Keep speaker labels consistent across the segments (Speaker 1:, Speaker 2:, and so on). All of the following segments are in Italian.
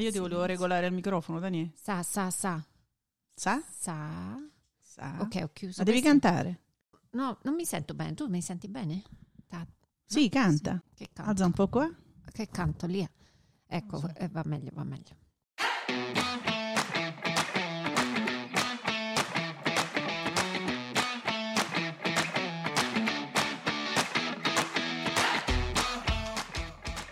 Speaker 1: Io ti volevo regolare il microfono, Daniele.
Speaker 2: Sa, sa, sa.
Speaker 1: Sa?
Speaker 2: Sa.
Speaker 1: Sa.
Speaker 2: Ok, ho chiuso.
Speaker 1: Ma devi cantare.
Speaker 2: No, non mi sento bene. Tu mi senti bene? Ta-
Speaker 1: Sì, canta.
Speaker 2: Che canto?
Speaker 1: Alza un po' qua.
Speaker 2: Che canto lì? Ecco, eh, va meglio, va meglio.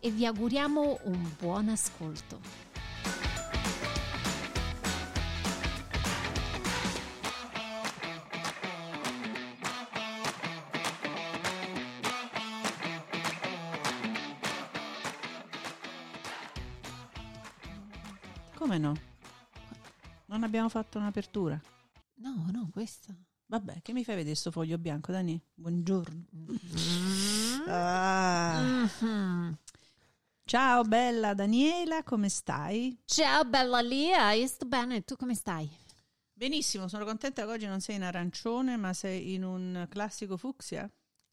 Speaker 2: e vi auguriamo un buon ascolto.
Speaker 1: Come no? Non abbiamo fatto un'apertura.
Speaker 2: No, no, questo.
Speaker 1: Vabbè, che mi fai vedere sto foglio bianco, Dani? Buongiorno.
Speaker 2: Mm-hmm.
Speaker 1: Ah.
Speaker 2: Mhm.
Speaker 1: Ciao bella Daniela, come stai?
Speaker 2: Ciao bella Lia, io sto bene, tu come stai?
Speaker 1: Benissimo, sono contenta che oggi non sei in arancione, ma sei in un classico fucsia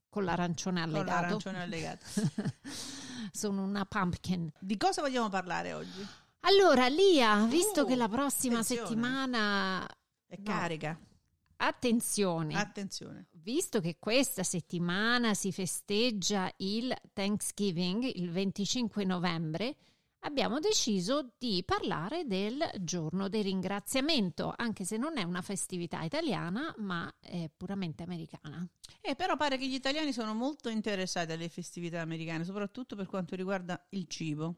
Speaker 2: Con l'arancione
Speaker 1: con
Speaker 2: allegato.
Speaker 1: l'arancione allegato.
Speaker 2: Sono una pumpkin.
Speaker 1: Di cosa vogliamo parlare oggi?
Speaker 2: Allora, Lia, visto
Speaker 1: Uh,
Speaker 2: che la prossima
Speaker 1: attenzione.
Speaker 2: settimana...
Speaker 1: È
Speaker 2: No.
Speaker 1: carica.
Speaker 2: Attenzione,
Speaker 1: Attenzione.
Speaker 2: visto che questa settimana si festeggia il Thanksgiving, il 25 novembre, abbiamo deciso di parlare del giorno del ringraziamento, anche se non è una festività italiana, ma è puramente americana.
Speaker 1: Eh, però pare che gli italiani sono molto interessati alle festività americane, soprattutto per quanto riguarda il cibo.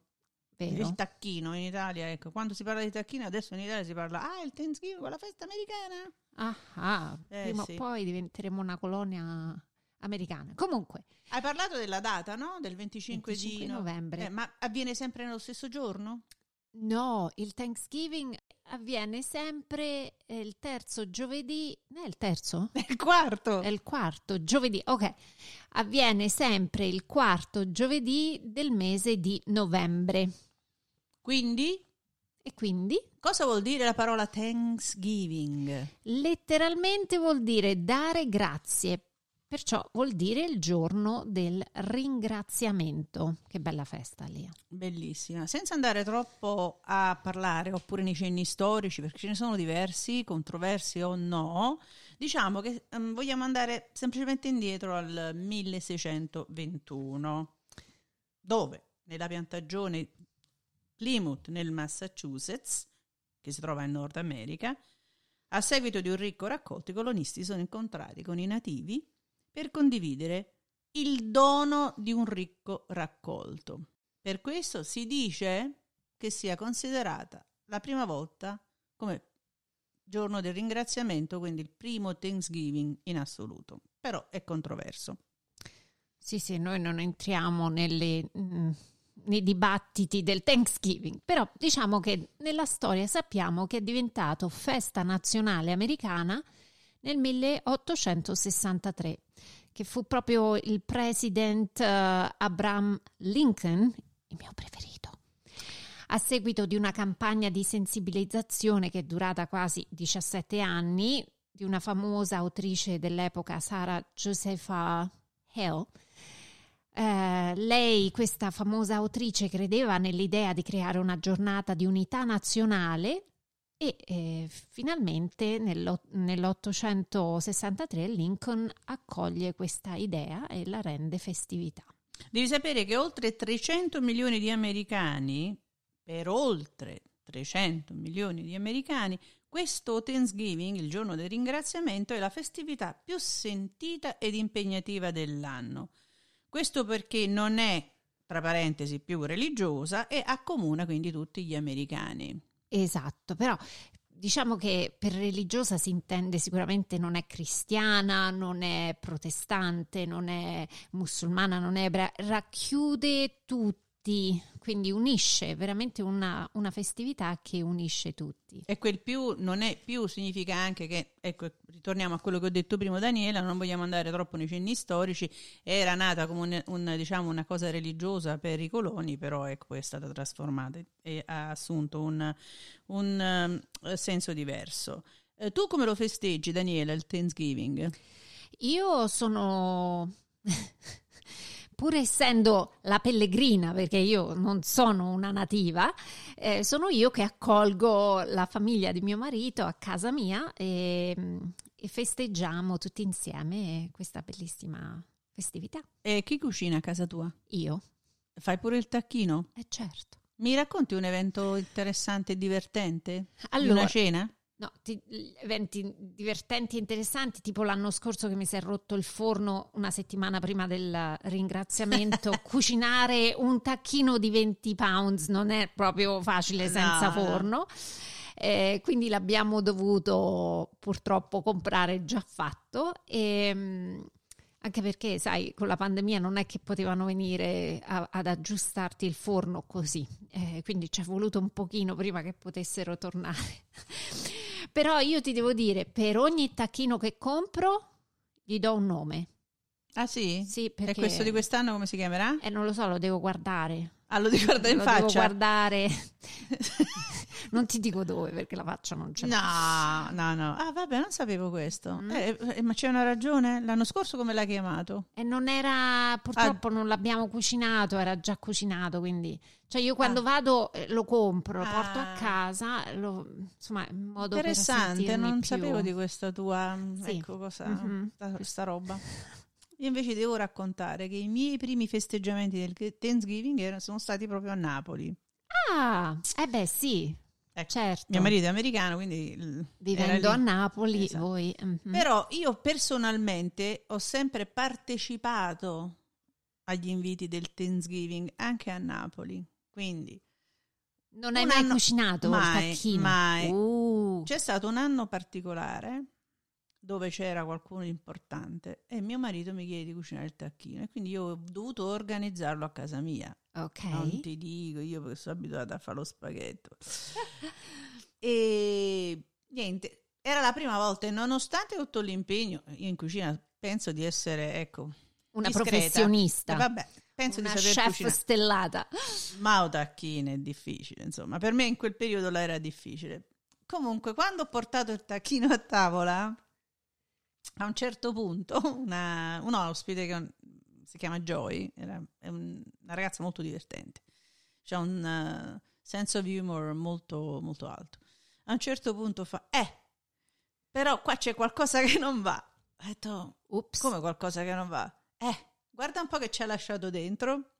Speaker 2: Vero?
Speaker 1: Il tacchino in Italia, ecco, quando si parla di tacchino adesso in Italia si parla, ah, il Thanksgiving, quella festa americana.
Speaker 2: Ah, ah,
Speaker 1: Eh,
Speaker 2: prima
Speaker 1: sì.
Speaker 2: o poi diventeremo una colonia americana. Comunque,
Speaker 1: Hai parlato della data, no? Del 25,
Speaker 2: 25
Speaker 1: di no-
Speaker 2: novembre.
Speaker 1: Eh, ma avviene sempre nello stesso giorno?
Speaker 2: no, il Thanksgiving avviene sempre eh, il terzo giovedì, non è il terzo?
Speaker 1: È il quarto.
Speaker 2: È il quarto giovedì, ok. Avviene sempre il quarto giovedì del mese di novembre.
Speaker 1: Quindi,
Speaker 2: E quindi
Speaker 1: cosa vuol dire la parola Thanksgiving?
Speaker 2: letteralmente vuol dire dare grazie. Perciò vuol dire il giorno del ringraziamento. Che bella festa lì.
Speaker 1: Bellissima. Senza andare troppo a parlare oppure nei cenni storici, perché ce ne sono diversi, controversi o no, diciamo che ehm, vogliamo andare semplicemente indietro al 1621, dove nella piantagione Plymouth nel Massachusetts, che si trova in Nord America, a seguito di un ricco raccolto, i colonisti sono incontrati con i nativi per condividere il dono di un ricco raccolto. Per questo si dice che sia considerata la prima volta come giorno del ringraziamento, quindi il primo Thanksgiving in assoluto. Però è controverso.
Speaker 2: Sì, sì, noi non entriamo nelle, mm, nei dibattiti del Thanksgiving, però diciamo che nella storia sappiamo che è diventato festa nazionale americana nel 1863, che fu proprio il president eh, Abraham Lincoln, il mio preferito, a seguito di una campagna di sensibilizzazione che è durata quasi 17 anni, di una famosa autrice dell'epoca, Sarah Josepha Hale. Eh, lei, questa famosa autrice, credeva nell'idea di creare una giornata di unità nazionale e eh, finalmente nello- nell'863 Lincoln accoglie questa idea e la rende festività.
Speaker 1: Devi sapere che oltre 300 milioni di americani, per oltre 300 milioni di americani, questo Thanksgiving, il giorno del ringraziamento, è la festività più sentita ed impegnativa dell'anno. Questo perché non è, tra parentesi, più religiosa e accomuna quindi tutti gli americani.
Speaker 2: Esatto, però diciamo che per religiosa si intende sicuramente non è cristiana, non è protestante, non è musulmana, non è ebrea, racchiude tutti tutti, quindi unisce, veramente una, una festività che unisce tutti.
Speaker 1: E quel più non è più significa anche che, ecco, ritorniamo a quello che ho detto prima Daniela, non vogliamo andare troppo nei cenni storici, era nata come un, un, diciamo, una cosa religiosa per i coloni, però ecco, è stata trasformata e ha assunto un, un uh, senso diverso. Uh, tu come lo festeggi Daniela il Thanksgiving?
Speaker 2: Io sono pur essendo la pellegrina, perché io non sono una nativa, eh, sono io che accolgo la famiglia di mio marito a casa mia e, e festeggiamo tutti insieme questa bellissima festività.
Speaker 1: E chi cucina a casa tua?
Speaker 2: Io.
Speaker 1: Fai pure il tacchino?
Speaker 2: Eh certo.
Speaker 1: Mi racconti un evento interessante e divertente?
Speaker 2: Allora,
Speaker 1: di una cena?
Speaker 2: No, ti, eventi divertenti e interessanti, tipo l'anno scorso che mi si è rotto il forno una settimana prima del ringraziamento. cucinare un tacchino di 20 pounds non è proprio facile senza no, forno. No. Eh, quindi l'abbiamo dovuto purtroppo comprare già fatto e ehm, anche perché, sai, con la pandemia non è che potevano venire a, ad aggiustarti il forno così, eh, quindi ci è voluto un pochino prima che potessero tornare. Però io ti devo dire, per ogni tacchino che compro gli do un nome.
Speaker 1: Ah sì?
Speaker 2: Sì, perché...
Speaker 1: E questo di quest'anno come si chiamerà?
Speaker 2: Eh, non lo so, lo devo guardare.
Speaker 1: Ah, lo devi guardare in
Speaker 2: lo
Speaker 1: faccia?
Speaker 2: Devo guardare. non ti dico dove perché la faccia non c'è.
Speaker 1: No, no, no. Ah, vabbè, non sapevo questo. Mm. Eh, eh, ma c'è una ragione? L'anno scorso come l'hai chiamato?
Speaker 2: E non era, purtroppo ah. non l'abbiamo cucinato, era già cucinato, quindi... Cioè io quando ah. vado eh, lo compro, lo ah. porto a casa, lo, insomma, in modo
Speaker 1: Interessante, non
Speaker 2: più.
Speaker 1: sapevo di questa tua, sì. ecco cosa, mm-hmm. questa roba. Io invece devo raccontare che i miei primi festeggiamenti del Thanksgiving sono stati proprio a Napoli.
Speaker 2: Ah, eh beh sì, ecco, certo.
Speaker 1: Mio marito è americano, quindi...
Speaker 2: Vivendo a Napoli, esatto. voi...
Speaker 1: Mm-hmm. Però io personalmente ho sempre partecipato agli inviti del Thanksgiving anche a Napoli, quindi...
Speaker 2: Non hai mai anno, cucinato
Speaker 1: mai? Mai.
Speaker 2: Uh.
Speaker 1: C'è stato un anno particolare dove c'era qualcuno di importante e mio marito mi chiede di cucinare il tacchino e quindi io ho dovuto organizzarlo a casa mia.
Speaker 2: Ok.
Speaker 1: Non ti dico io perché sono abituata a fare lo spaghetto. e niente, era la prima volta e nonostante tutto l'impegno, io in cucina penso di essere, ecco,
Speaker 2: una
Speaker 1: discreta.
Speaker 2: professionista.
Speaker 1: Vabbè, penso
Speaker 2: una
Speaker 1: di saper
Speaker 2: chef
Speaker 1: cucinare.
Speaker 2: stellata.
Speaker 1: Ma o tacchino è difficile, insomma, per me in quel periodo là era difficile. Comunque, quando ho portato il tacchino a tavola, a un certo punto una, un ospite che si chiama Joy, era, è un, una ragazza molto divertente, c'ha un uh, sense of humor molto, molto alto. A un certo punto fa, eh, però qua c'è qualcosa che non va. Ho detto, Ups. come qualcosa che non va? Eh, guarda un po' che ci ha lasciato dentro.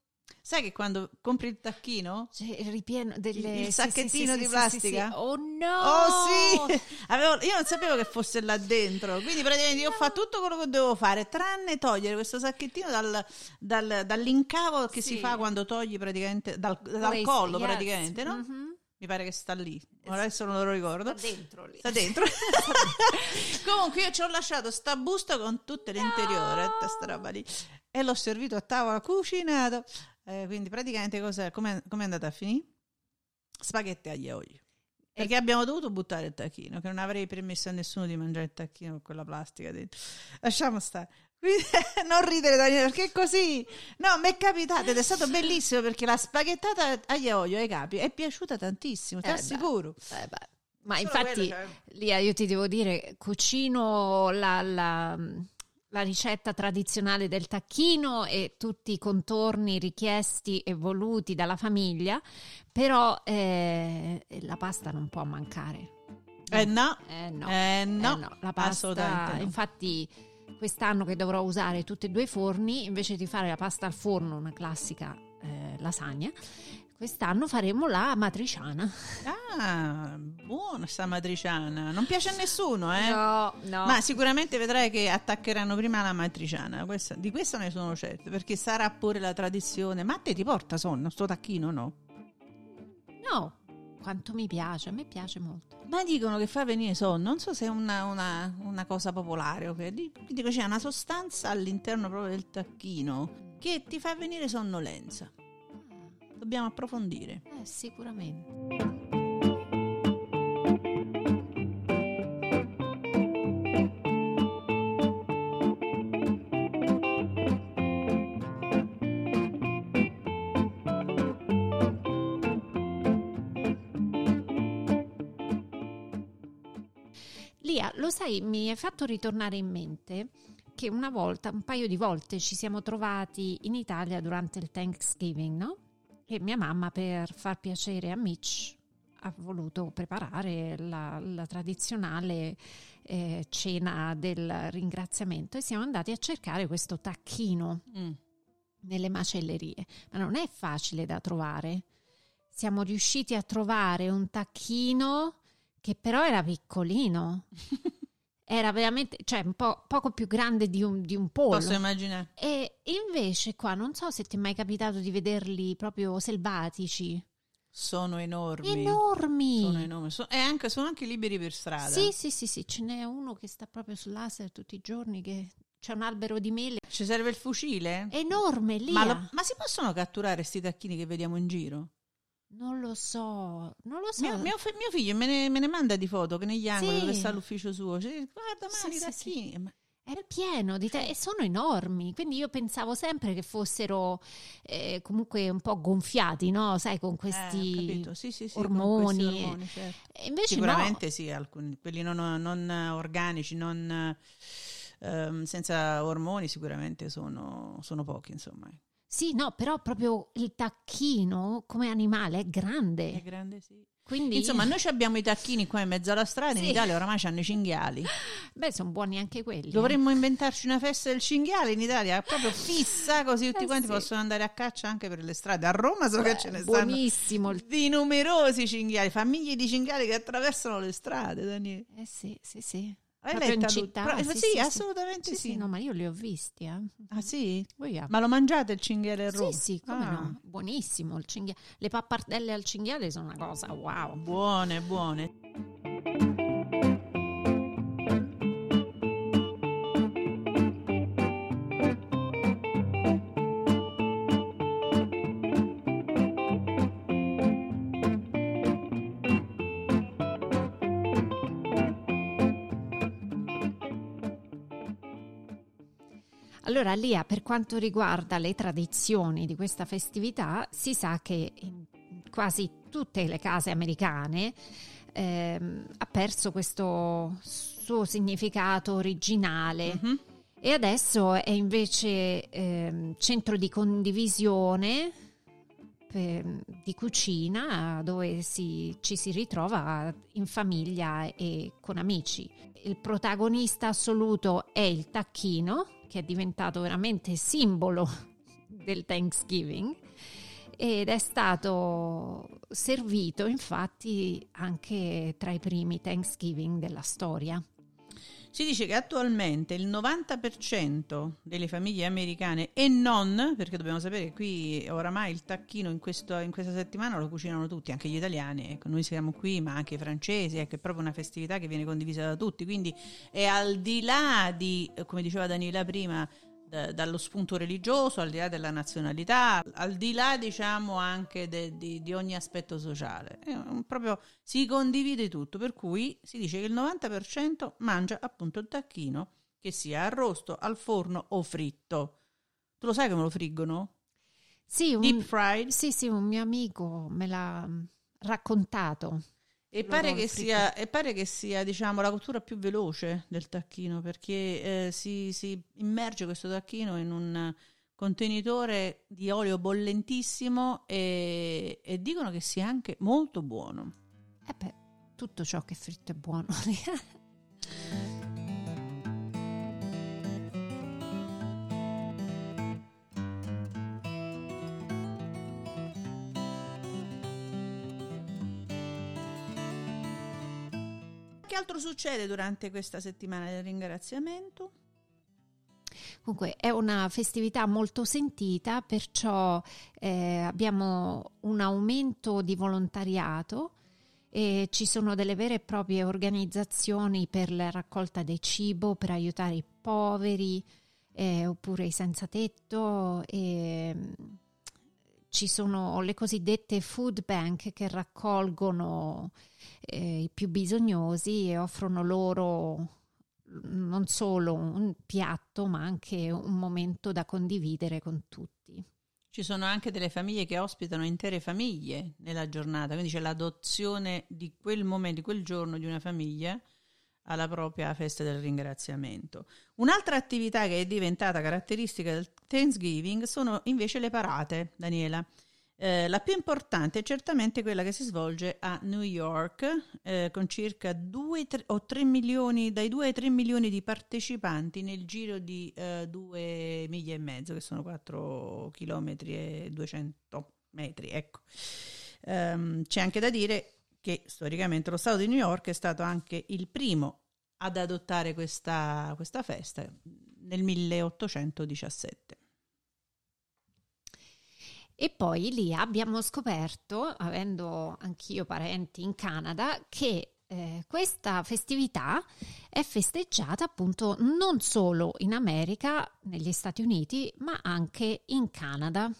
Speaker 1: Sai che quando compri il tacchino?
Speaker 2: Cioè, ripieno delle...
Speaker 1: Il sacchettino
Speaker 2: sì,
Speaker 1: di
Speaker 2: sì,
Speaker 1: plastica?
Speaker 2: Sì, oh no!
Speaker 1: Oh sì! Avevo... io non sapevo che fosse là dentro, quindi praticamente io ho fatto tutto quello che dovevo fare, tranne togliere questo sacchettino dal, dal, dall'incavo che si fa quando togli praticamente, dal, dal collo yes. praticamente, no? Mm-hmm. Mi pare che sta lì, adesso non lo ricordo.
Speaker 2: Sta dentro lì.
Speaker 1: Sta dentro. Comunque io ci ho lasciato sta busta con tutte l'interiore, no! sta roba lì. E l'ho servito a tavola cucinato. Eh, quindi praticamente cos'è? Com'è, com'è andata a finire? Spaghetti agli oli. Perché abbiamo dovuto buttare il tacchino, che non avrei permesso a nessuno di mangiare il tacchino con quella plastica dentro. Lasciamo stare. non ridere Daniele, perché è così. No, mi è capitato ed è stato bellissimo perché la spaghettata agli olio ai capi è piaciuta tantissimo, ti eh assicuro.
Speaker 2: Beh, eh beh. Ma Solo infatti, Lia, io ti devo dire, cucino la, la la ricetta tradizionale del tacchino e tutti i contorni richiesti e voluti dalla famiglia, però eh, la pasta non può mancare.
Speaker 1: Eh no,
Speaker 2: eh no,
Speaker 1: eh no,
Speaker 2: eh no. la pasta,
Speaker 1: no.
Speaker 2: infatti quest'anno che dovrò usare tutti e due i forni, invece di fare la pasta al forno, una classica eh, lasagna, Quest'anno faremo la matriciana.
Speaker 1: Ah, buona sta matriciana. Non piace a nessuno, eh?
Speaker 2: No, no.
Speaker 1: Ma sicuramente vedrai che attaccheranno prima la matriciana. Questa, di questo ne sono certo, perché sarà pure la tradizione. Ma a te ti porta sonno sto tacchino, no?
Speaker 2: No, quanto mi piace, a me piace molto.
Speaker 1: Ma dicono che fa venire sonno, non so se è una, una, una cosa popolare. Okay? Dico c'è una sostanza all'interno proprio del tacchino che ti fa venire sonnolenza. Dobbiamo approfondire.
Speaker 2: Eh, sicuramente. Lia, lo sai, mi hai fatto ritornare in mente che una volta, un paio di volte, ci siamo trovati in Italia durante il Thanksgiving, no? E mia mamma, per far piacere a Mitch, ha voluto preparare la, la tradizionale eh, cena del ringraziamento e siamo andati a cercare questo tacchino
Speaker 1: Mm.
Speaker 2: nelle macellerie, ma non è facile da trovare. Siamo riusciti a trovare un tacchino che però era piccolino. Era veramente, cioè un po' poco più grande di un, di un pollo.
Speaker 1: Posso immaginare?
Speaker 2: E invece qua non so se ti è mai capitato di vederli proprio selvatici.
Speaker 1: Sono enormi.
Speaker 2: Enormi!
Speaker 1: Sono enormi. So- e anche, sono anche liberi per strada.
Speaker 2: Sì, sì, sì, sì, ce n'è uno che sta proprio sull'aser tutti i giorni, che c'è un albero di mele
Speaker 1: Ci serve il fucile?
Speaker 2: enorme lì.
Speaker 1: Ma, ma si possono catturare questi tacchini che vediamo in giro?
Speaker 2: Non lo so, non lo so.
Speaker 1: Mio, mio fi- mio figlio me ne, me ne manda di foto che negli angoli
Speaker 2: Sì.
Speaker 1: dove sta l'ufficio suo. Cioè, guarda,
Speaker 2: Sì,
Speaker 1: mani, i
Speaker 2: sì,
Speaker 1: tacchini. Ma-
Speaker 2: È pieno di te e sono enormi, quindi io pensavo sempre che fossero eh, comunque un po' gonfiati, no? Sai, con
Speaker 1: Eh,
Speaker 2: questi
Speaker 1: capito. Sì, sì, sì, con
Speaker 2: ormoni.
Speaker 1: questi ormoni, certo.
Speaker 2: Invece
Speaker 1: Sicuramente sì, alcuni, quelli non, non organici, non, ehm, senza ormoni, sicuramente sono, sono pochi, insomma.
Speaker 2: Sì, no, però proprio il tacchino come animale è
Speaker 1: È
Speaker 2: grande.
Speaker 1: grande, sì.
Speaker 2: Quindi
Speaker 1: Insomma, noi abbiamo i tacchini qua in mezzo alla strada, in
Speaker 2: Sì.
Speaker 1: Italia oramai hanno i cinghiali.
Speaker 2: beh, sono buoni anche quelli. eh.
Speaker 1: Dovremmo inventarci una festa del cinghiale in Italia, proprio fissa, così tutti
Speaker 2: Eh,
Speaker 1: quanti
Speaker 2: sì.
Speaker 1: possono andare a caccia anche per le strade. A Roma so che
Speaker 2: Beh,
Speaker 1: ce ne stanno
Speaker 2: buonissimo. il-
Speaker 1: di numerosi cinghiali, famiglie di cinghiali che attraversano le strade, Daniele.
Speaker 2: Eh sì, sì, sì.
Speaker 1: Hai
Speaker 2: Proprio in città?
Speaker 1: Pro-
Speaker 2: Sì,
Speaker 1: sì,
Speaker 2: sì, sì.
Speaker 1: assolutamente
Speaker 2: Sì,
Speaker 1: sì.
Speaker 2: sì, no, ma io li ho visti, eh.
Speaker 1: Ah sì?
Speaker 2: Voi ah.
Speaker 1: Ma lo mangiate il cinghiale a Roma?
Speaker 2: Sì, sì, come
Speaker 1: Ah,
Speaker 2: no? Buonissimo il cinghiale. Le pappardelle al cinghiale sono una cosa, wow.
Speaker 1: Buone, buone.
Speaker 2: Allora, Lia, per quanto riguarda le tradizioni di questa festività, si sa che in quasi tutte le case americane ehm, ha perso questo suo significato originale
Speaker 1: Mhm.
Speaker 2: e adesso è invece ehm, centro di condivisione per- di cucina dove si- ci si ritrova in famiglia e con amici. Il protagonista assoluto è il tacchino, che è diventato veramente simbolo del Thanksgiving ed è stato servito infatti anche tra i primi Thanksgiving della storia.
Speaker 1: Si dice che attualmente il 90% delle famiglie americane e non, perché dobbiamo sapere che qui oramai il tacchino in, questo- in questa settimana lo cucinano tutti, anche gli italiani, ecco, noi siamo qui, ma anche i francesi, ecco, è proprio una festività che viene condivisa da tutti, quindi è al di là di, come diceva Daniela prima, da- dallo spunto religioso, al di là della nazionalità, al di là diciamo anche de- di, di ogni aspetto sociale. È un- proprio si condivide tutto, per cui si dice che il 90% mangia appunto il tacchino, che sia arrosto, al forno o fritto. Tu lo sai come lo friggono?
Speaker 2: Sì, un,
Speaker 1: Deep fried.
Speaker 2: sì, sì, un mio amico me l'ha mm, raccontato.
Speaker 1: E pare, che sia, e pare che sia, diciamo, la cottura più veloce del tacchino, perché eh, si, si immerge questo tacchino in un contenitore di olio bollentissimo e, e dicono che sia anche molto buono.
Speaker 2: E beh, tutto ciò che è fritto è buono.
Speaker 1: altro succede durante questa settimana del ringraziamento?
Speaker 2: Comunque è una festività molto sentita, perciò eh, abbiamo un aumento di volontariato e ci sono delle vere e proprie organizzazioni per la raccolta del cibo, per aiutare i poveri eh, oppure i senza tetto. E, ci sono le cosiddette food bank che raccolgono eh, i più bisognosi e offrono loro non solo un piatto, ma anche un momento da condividere con tutti.
Speaker 1: Ci sono anche delle famiglie che ospitano intere famiglie nella giornata, quindi c'è l'adozione di quel momento, di quel giorno di una famiglia alla propria festa del ringraziamento. Un'altra attività che è diventata caratteristica del Thanksgiving sono invece le parate, Daniela. Eh, la più importante è certamente quella che si svolge a New York, eh, con circa 2 3, o 3 milioni, dai 2 ai 3 milioni di partecipanti nel giro di eh, 2 miglia e mezzo, che sono 4 chilometri e 200 metri. Ecco. Um, c'è anche da dire che storicamente lo Stato di New York è stato anche il primo ad adottare questa, questa festa nel 1817.
Speaker 2: E poi lì abbiamo scoperto, avendo anch'io parenti in Canada, che eh, questa festività è festeggiata appunto non solo in America, negli Stati Uniti, ma anche in Canada,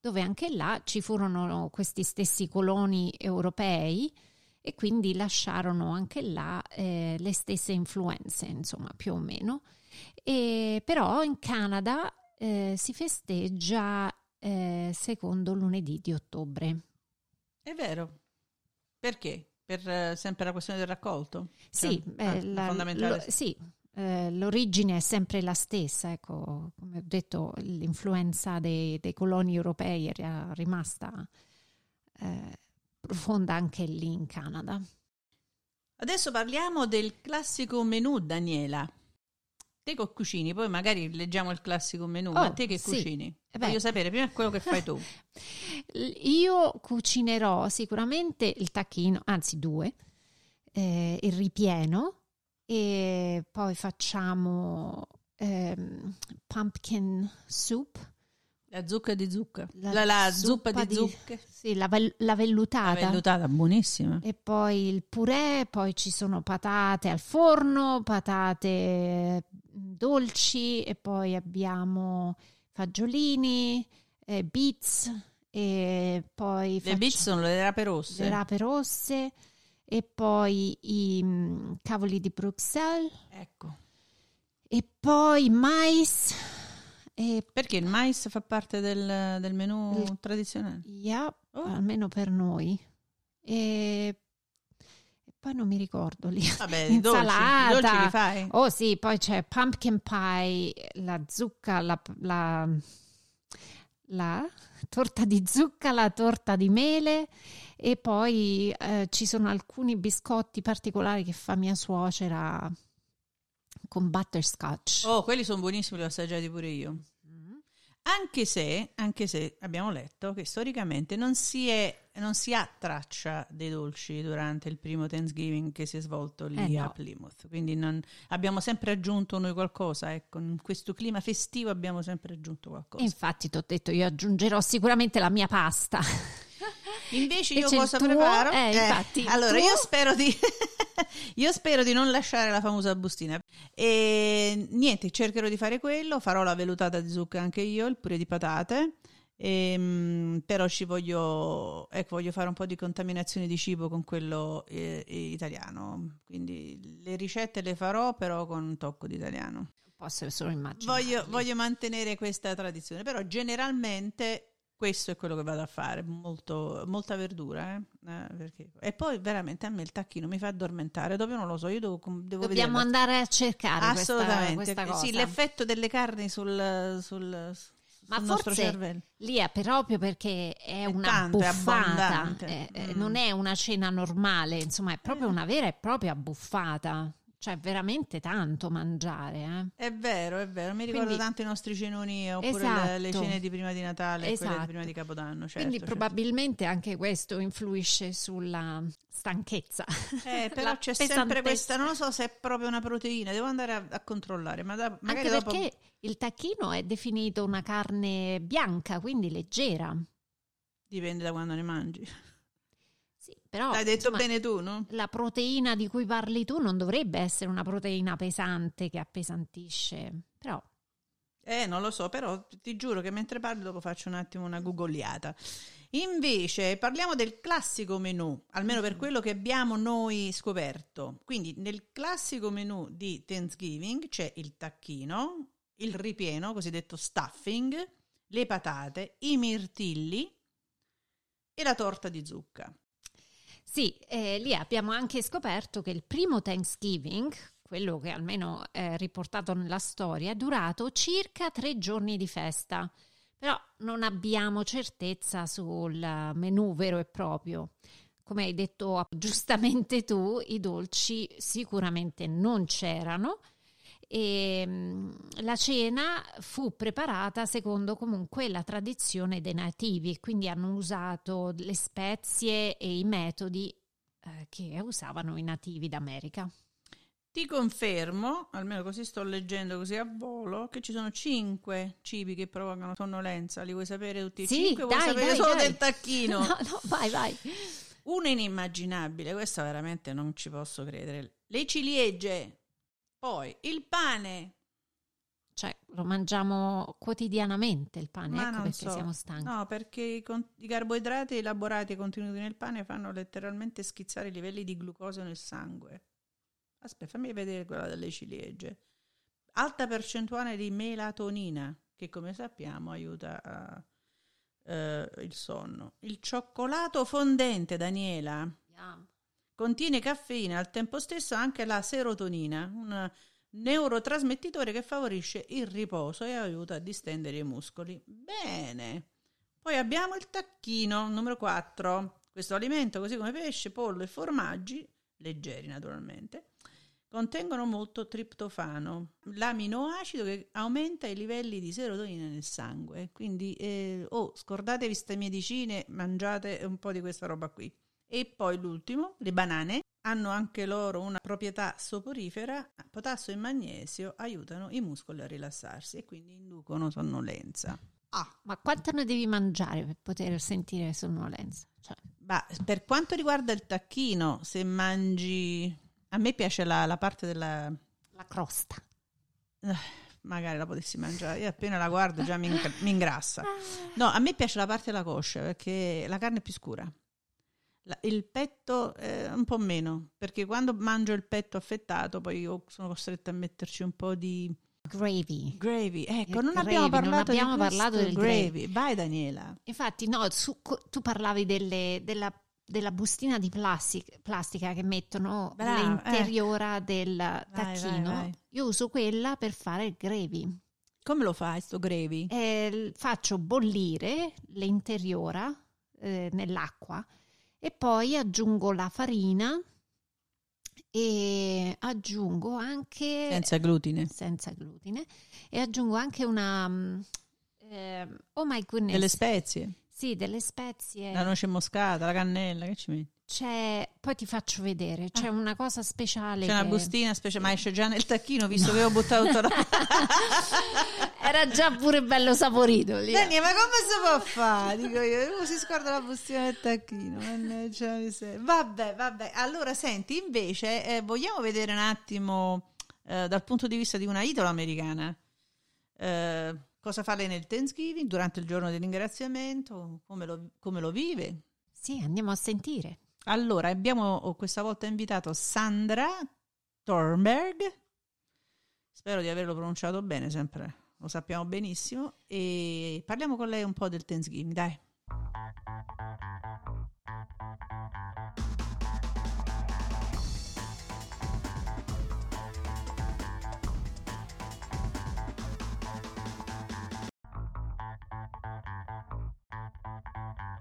Speaker 2: dove anche là ci furono questi stessi coloni europei e quindi lasciarono anche là eh, le stesse influenze, insomma, più o meno. E, però in Canada eh, si festeggia eh, secondo lunedì di ottobre.
Speaker 1: È vero. Perché? Per eh, sempre la questione del raccolto?
Speaker 2: Sì, cioè, ah, la, fondamentale. Lo, sì, eh, l'origine è sempre la stessa, ecco, come ho detto, l'influenza dei, dei coloni europei era rimasta eh, profonda anche lì in Canada.
Speaker 1: Adesso parliamo del classico menù, Daniela. Te che cucini, poi magari leggiamo il classico menù, oh, ma te che sì. cucini? Eh Voglio sapere prima quello che fai tu.
Speaker 2: Io cucinerò sicuramente il tacchino, anzi due, eh, il ripieno e poi facciamo ehm, pumpkin soup.
Speaker 1: La zucca di zucca. La, la, la zuppa, zuppa, di, zucche.
Speaker 2: Sì, la, la, vellutata.
Speaker 1: La vellutata, buonissima.
Speaker 2: E poi il purè, poi ci sono patate al forno, patate dolci e poi abbiamo fagiolini, eh, beets e poi...
Speaker 1: Le faccio, beets sono le rape rosse.
Speaker 2: Le rape rosse e poi i um, cavoli di Bruxelles.
Speaker 1: Ecco.
Speaker 2: E poi mais.
Speaker 1: E Perché il mais fa parte del, del menù il, tradizionale?
Speaker 2: Yeah, oh. almeno per noi. E poi non mi ricordo lì.
Speaker 1: Vabbè, insalata. Dolci, dolci li fai?
Speaker 2: Oh sì, poi c'è pumpkin pie, la zucca, la, la, la torta di zucca, la torta di mele e poi eh, ci sono alcuni biscotti particolari che fa mia suocera con butterscotch.
Speaker 1: Oh, quelli sono buonissimi, li ho assaggiati pure io. Anche se, anche se, abbiamo letto che storicamente non si, è, non si, ha traccia dei dolci durante il primo Thanksgiving che si è svolto lì eh no. a Plymouth, quindi non, abbiamo sempre aggiunto noi qualcosa, ecco, in questo clima festivo abbiamo sempre aggiunto qualcosa.
Speaker 2: Infatti ti ho detto, io aggiungerò sicuramente la mia pasta.
Speaker 1: Invece io cosa preparo?
Speaker 2: Eh, infatti,
Speaker 1: allora io spero di io spero di non lasciare la famosa bustina. E niente, cercherò di fare quello, farò la velutata di zucca anche io, il purè di patate. Ehm, però ci voglio, ecco, voglio fare un po' di contaminazione di cibo con quello eh, italiano. Quindi le ricette le farò, però con un tocco di italiano.
Speaker 2: Posso solo immaginare.
Speaker 1: Voglio, voglio mantenere questa tradizione, però generalmente questo è quello che vado a fare, molto, molta verdura. Eh? Eh. E poi veramente a me il tacchino mi fa addormentare, dove non lo so, io devo, devo
Speaker 2: Dobbiamo
Speaker 1: vederla.
Speaker 2: andare a cercare
Speaker 1: Assolutamente.
Speaker 2: questa, questa
Speaker 1: Sì, l'effetto delle carni sul, sul,
Speaker 2: ma
Speaker 1: sul nostro cervello.
Speaker 2: È proprio perché è, è una tanto, buffata, è è, mm. non è una cena normale, insomma è proprio eh. una vera e propria buffata. Cioè, veramente tanto mangiare. Eh?
Speaker 1: È vero, è vero. Mi ricordo Quindi, tanto i nostri cenoni oppure esatto, le, le, esatto. cene di prima di Natale esatto. e quelle di prima di Capodanno. Certo,
Speaker 2: Quindi
Speaker 1: certo.
Speaker 2: probabilmente anche questo influisce sulla stanchezza.
Speaker 1: Eh, però c'è pesantezza. sempre questa, non lo so se è proprio una proteina, devo andare a, a controllare. Ma da, magari
Speaker 2: anche
Speaker 1: dopo...
Speaker 2: perché il tacchino è definito una carne bianca, quindi leggera.
Speaker 1: Dipende da quando ne mangi.
Speaker 2: Sì, però,
Speaker 1: L'hai detto insomma, bene tu, no?
Speaker 2: La proteina di cui parli tu non dovrebbe essere una proteina pesante che appesantisce, però
Speaker 1: Eh, non lo so, però ti giuro che mentre parlo dopo faccio un attimo una googoliata. Invece parliamo del classico menù, almeno per quello che abbiamo noi scoperto. Quindi nel classico menù di Thanksgiving c'è il tacchino, il ripieno, cosiddetto stuffing, le patate, i mirtilli e la torta di zucca.
Speaker 2: Sì, eh, lì abbiamo anche scoperto che il primo Thanksgiving, quello che almeno è riportato nella storia, è durato circa tre giorni di festa, però non abbiamo certezza sul menù vero e proprio. Come hai detto giustamente tu, i dolci sicuramente non c'erano e mm, la cena fu preparata secondo comunque la tradizione dei nativi, quindi hanno usato le spezie e i metodi eh, che usavano i nativi d'America.
Speaker 1: Ti confermo, almeno così sto leggendo così a volo, che ci sono cinque cibi che provocano sonnolenza. Li vuoi sapere tutti e
Speaker 2: Sì,
Speaker 1: cinque? Vuoi
Speaker 2: dai,
Speaker 1: sapere
Speaker 2: dai,
Speaker 1: solo
Speaker 2: dai.
Speaker 1: del tacchino?
Speaker 2: No, no, vai, vai.
Speaker 1: Uno inimmaginabile, questo veramente non ci posso credere. Le ciliegie, poi il pane.
Speaker 2: Cioè, lo mangiamo quotidianamente il pane,
Speaker 1: Ma
Speaker 2: ecco perché
Speaker 1: so.
Speaker 2: siamo stanchi.
Speaker 1: No, perché i, con- i carboidrati elaborati e contenuti nel pane fanno letteralmente schizzare i livelli di glucosio nel sangue. Aspetta, fammi vedere quella delle ciliegie. Alta percentuale di melatonina, che come sappiamo aiuta a, eh, il sonno. Il cioccolato fondente, Daniela,
Speaker 2: Yum.
Speaker 1: Contiene caffeina al tempo stesso anche la serotonina, un neurotrasmettitore che favorisce il riposo e aiuta a distendere i muscoli. Bene. Poi abbiamo il tacchino numero 4. Questo alimento, così come pesce, pollo e formaggi, leggeri naturalmente, contengono molto triptofano, l'aminoacido che aumenta i livelli di serotonina nel sangue. Quindi, eh, oh, scordatevi queste medicine, mangiate un po' di questa roba qui. E poi l'ultimo, le banane, hanno anche loro una proprietà soporifera, potassio e magnesio aiutano i muscoli a rilassarsi e quindi inducono sonnolenza. Ah,
Speaker 2: Ma quanto ne devi mangiare per poter sentire sonnolenza? Cioè,
Speaker 1: ma per quanto riguarda il tacchino, se mangi... A me piace la, la parte della...
Speaker 2: la crosta.
Speaker 1: Magari la potessi mangiare, io appena la guardo già mi ingrassa. No, a me piace la parte della coscia perché la carne è più scura. Il petto eh, un po' meno, perché quando mangio il petto affettato poi io sono costretta a metterci un po' di
Speaker 2: Gravy.
Speaker 1: gravy. Ecco,
Speaker 2: Il
Speaker 1: non
Speaker 2: gravy,
Speaker 1: abbiamo
Speaker 2: non
Speaker 1: parlato
Speaker 2: abbiamo
Speaker 1: di questo
Speaker 2: parlato del
Speaker 1: gravy. Vai Daniela.
Speaker 2: Infatti, no, su- tu parlavi delle- della, della bustina di plastic- plastica che mettono
Speaker 1: Brava,
Speaker 2: l'interiora del tacchino.
Speaker 1: vai, vai.
Speaker 2: Io uso quella per fare il gravy.
Speaker 1: Come lo fai sto gravy?
Speaker 2: Eh, faccio bollire l'interiora eh, nell'acqua e poi aggiungo la farina e aggiungo anche
Speaker 1: Senza glutine.
Speaker 2: senza glutine e aggiungo anche una ehm, oh my goodness
Speaker 1: Delle spezie.
Speaker 2: sì delle spezie
Speaker 1: La noce moscata, la cannella, che ci metti?
Speaker 2: C'è poi ti faccio vedere c'è una cosa speciale
Speaker 1: Ah. C'è una
Speaker 2: che-
Speaker 1: bustina speciale, ma esce già nel tacchino visto che ho buttato tutto la...
Speaker 2: era già pure bello saporito lì.
Speaker 1: Dani, ma come si può fare? Dico io, uno si scorda la bustina del tacchino. mannaggia miseria. Vabbè, vabbè. Allora, senti, invece, eh, vogliamo vedere un attimo eh, dal punto di vista di una italo-americana eh, cosa fa lei nel Thanksgiving, durante il giorno del ringraziamento, come lo, come lo vive.
Speaker 2: sì andiamo a sentire
Speaker 1: Allora, abbiamo oh, questa volta invitato Sandra Thornberg. Spero di averlo pronunciato bene, sempre lo sappiamo benissimo. E parliamo con lei un po' del Thanksgiving, dai.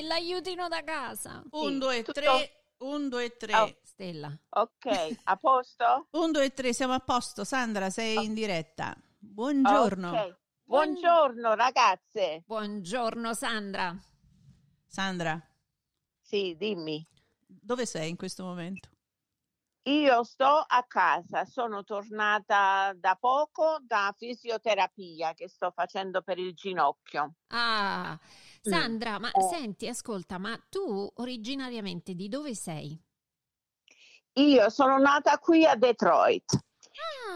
Speaker 2: L'aiutino da casa
Speaker 1: Un, due,
Speaker 3: tutto-
Speaker 1: tre. Un, due, tre.
Speaker 3: Oh.
Speaker 2: Stella
Speaker 3: Ok, a posto?
Speaker 1: Un, due, tre, siamo a posto. Sandra, sei in diretta. Buongiorno.
Speaker 3: Ok. Buongiorno ragazze.
Speaker 2: buongiorno Sandra
Speaker 1: Sandra,
Speaker 3: Sì, dimmi.
Speaker 1: dove sei in questo momento?
Speaker 3: Io sto a casa, sono tornata da poco da fisioterapia che sto facendo per il ginocchio.
Speaker 2: Ah, Sandra, ma
Speaker 3: Eh.
Speaker 2: senti, ascolta, ma tu originariamente di dove sei?
Speaker 3: Io sono nata qui a Detroit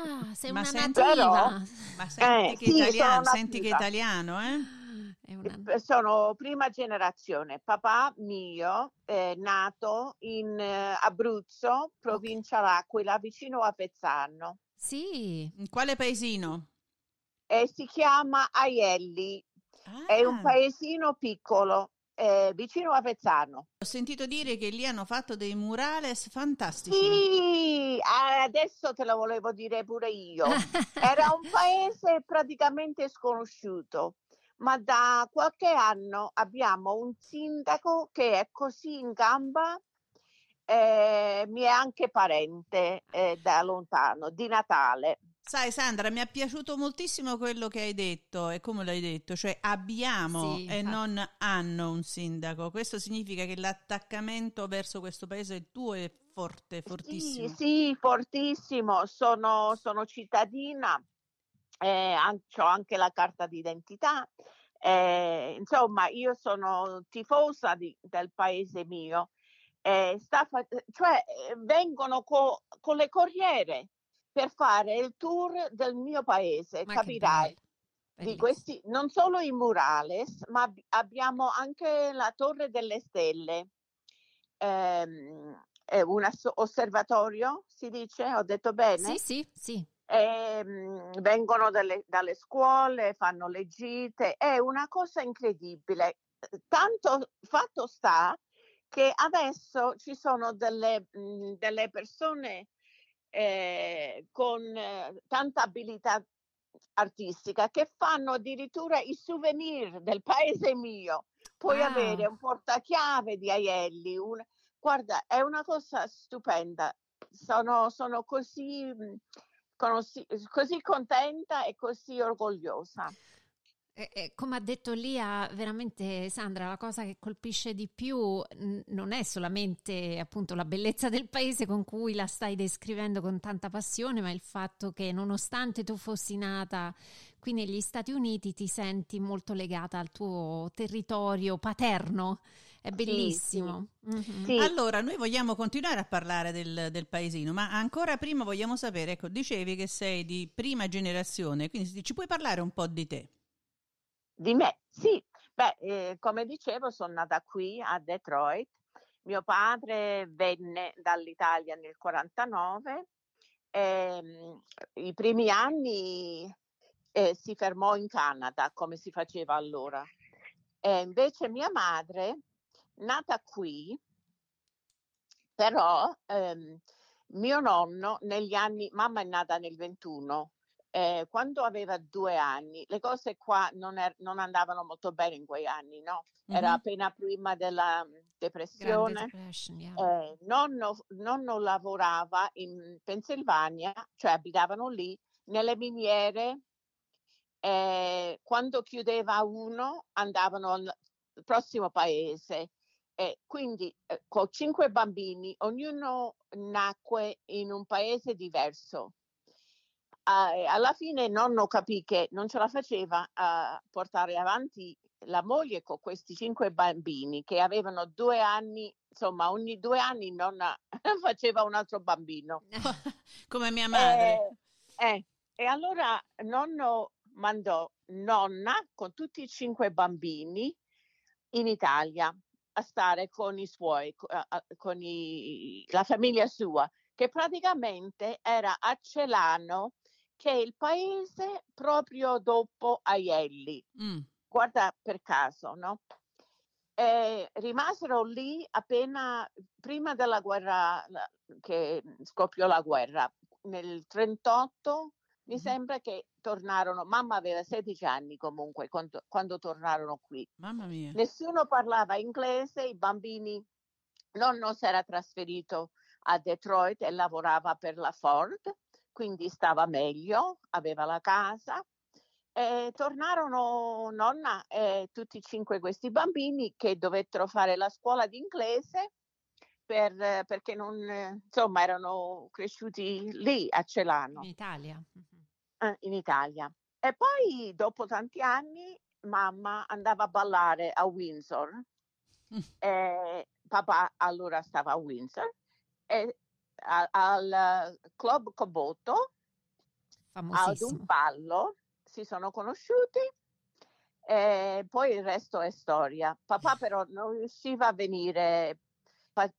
Speaker 2: Ah, sei
Speaker 1: Ma
Speaker 2: una
Speaker 1: senti-
Speaker 2: nativa.
Speaker 3: Però-
Speaker 1: Ma senti,
Speaker 3: Eh,
Speaker 1: che,
Speaker 3: sì,
Speaker 1: italiano, senti che italiano, eh?
Speaker 2: È una-
Speaker 3: Sono prima generazione. Papà mio è nato in eh, Abruzzo, provincia L'Aquila, vicino a Pezzano.
Speaker 2: Sì,
Speaker 1: In quale paesino?
Speaker 3: E si chiama Aielli. È un
Speaker 1: Ah,
Speaker 3: paesino piccolo, eh, vicino a Pezzano.
Speaker 1: Ho sentito dire che lì hanno fatto dei murales fantastici.
Speaker 3: Sì, ah, adesso te lo volevo dire pure io. Era un paese praticamente sconosciuto, ma da qualche anno abbiamo un sindaco che è così in gamba, eh, mi è anche parente eh, da lontano, di Natale.
Speaker 1: Sai Sandra, mi è piaciuto moltissimo quello che hai detto e come l'hai detto, cioè abbiamo
Speaker 2: Sì,
Speaker 1: e non hanno un sindaco. Questo significa che l'attaccamento verso questo paese tuo è forte, fortissimo.
Speaker 3: Sì, sì, fortissimo. Sono, sono cittadina, eh, ho anche la carta d'identità. eh, insomma, io sono tifosa di- del paese mio. eh, fa- cioè, eh, vengono co- con le corriere per fare il tour del mio paese,
Speaker 2: Ma
Speaker 3: capirai. Di questi, non solo i murales, ma ab- abbiamo anche la Torre delle Stelle, ehm, è un ass- osservatorio, si dice, ho detto bene?
Speaker 2: Sì, sì, sì.
Speaker 3: Ehm, vengono dalle, dalle scuole, fanno le gite, è una cosa incredibile. Tanto fatto sta che adesso ci sono delle, mh, delle persone eh, con eh, tanta abilità artistica che fanno addirittura i souvenir del paese mio. Puoi
Speaker 2: Wow.
Speaker 3: avere un portachiave di Aielli, un- guarda, è una cosa stupenda. Sono, sono così, mh, così, così contenta e così orgogliosa.
Speaker 2: Eh, eh, come ha detto Lia, veramente Sandra, la cosa che colpisce di più n- non è solamente appunto la bellezza del paese con cui la stai descrivendo con tanta passione, ma il fatto che nonostante tu fossi nata qui negli Stati Uniti ti senti molto legata al tuo territorio paterno. È bellissimo. Mhm.
Speaker 3: Sì.
Speaker 1: Allora, noi vogliamo continuare a parlare del, del paesino, ma ancora prima vogliamo sapere, ecco, dicevi che sei di prima generazione, quindi ci puoi parlare un po' di te?
Speaker 3: Di me, sì. Beh, eh, come dicevo, sono nata qui a Detroit. Mio padre venne dall'Italia nel 49. ehm, I primi anni eh, si fermò in Canada, come si faceva allora. E invece mia madre, nata qui, però ehm, mio nonno negli anni, mamma è nata nel 21, eh, quando aveva due anni, le cose qua non, er- non andavano molto bene in quei anni, no? Era
Speaker 1: Mhm.
Speaker 3: appena prima della depressione.
Speaker 2: Depression, yeah.
Speaker 3: Eh, nonno, nonno lavorava in Pennsylvania, cioè abitavano lì, nelle miniere. eh, quando chiudeva uno, andavano al prossimo paese. E quindi eh, con cinque bambini, ognuno nacque in un paese diverso. Ah, e alla fine nonno capì che non ce la faceva a portare avanti la moglie con questi cinque bambini che avevano due anni, insomma, ogni due anni nonna faceva un altro bambino.
Speaker 1: Come mia madre.
Speaker 3: Eh, eh, e allora nonno mandò nonna con tutti i cinque bambini in Italia a stare con i suoi, con i- la famiglia sua, che praticamente era a Celano, che è il paese proprio dopo Aielli
Speaker 1: Mm.
Speaker 3: guarda per caso, no? Eh, rimasero lì appena prima della guerra, che scoppiò la guerra, nel 38 mi
Speaker 1: Mhm.
Speaker 3: sembra che tornarono, mamma aveva 16 anni comunque quando, quando tornarono qui.
Speaker 1: Mamma mia.
Speaker 3: Nessuno parlava inglese, i bambini, nonno si era trasferito a Detroit e lavorava per la Ford, quindi stava meglio, aveva la casa. E tornarono nonna e tutti e cinque questi bambini che dovettero fare la scuola di inglese per- perché non, insomma, erano cresciuti lì a Celano
Speaker 2: In Italia.
Speaker 3: Eh, in Italia. E poi dopo tanti anni mamma andava a ballare a Windsor.
Speaker 1: Mm.
Speaker 3: Papà allora stava a Windsor e a- al eh, Club Cobotto ad un ballo, si sono conosciuti e poi il resto è storia. Papà però non riusciva a venire,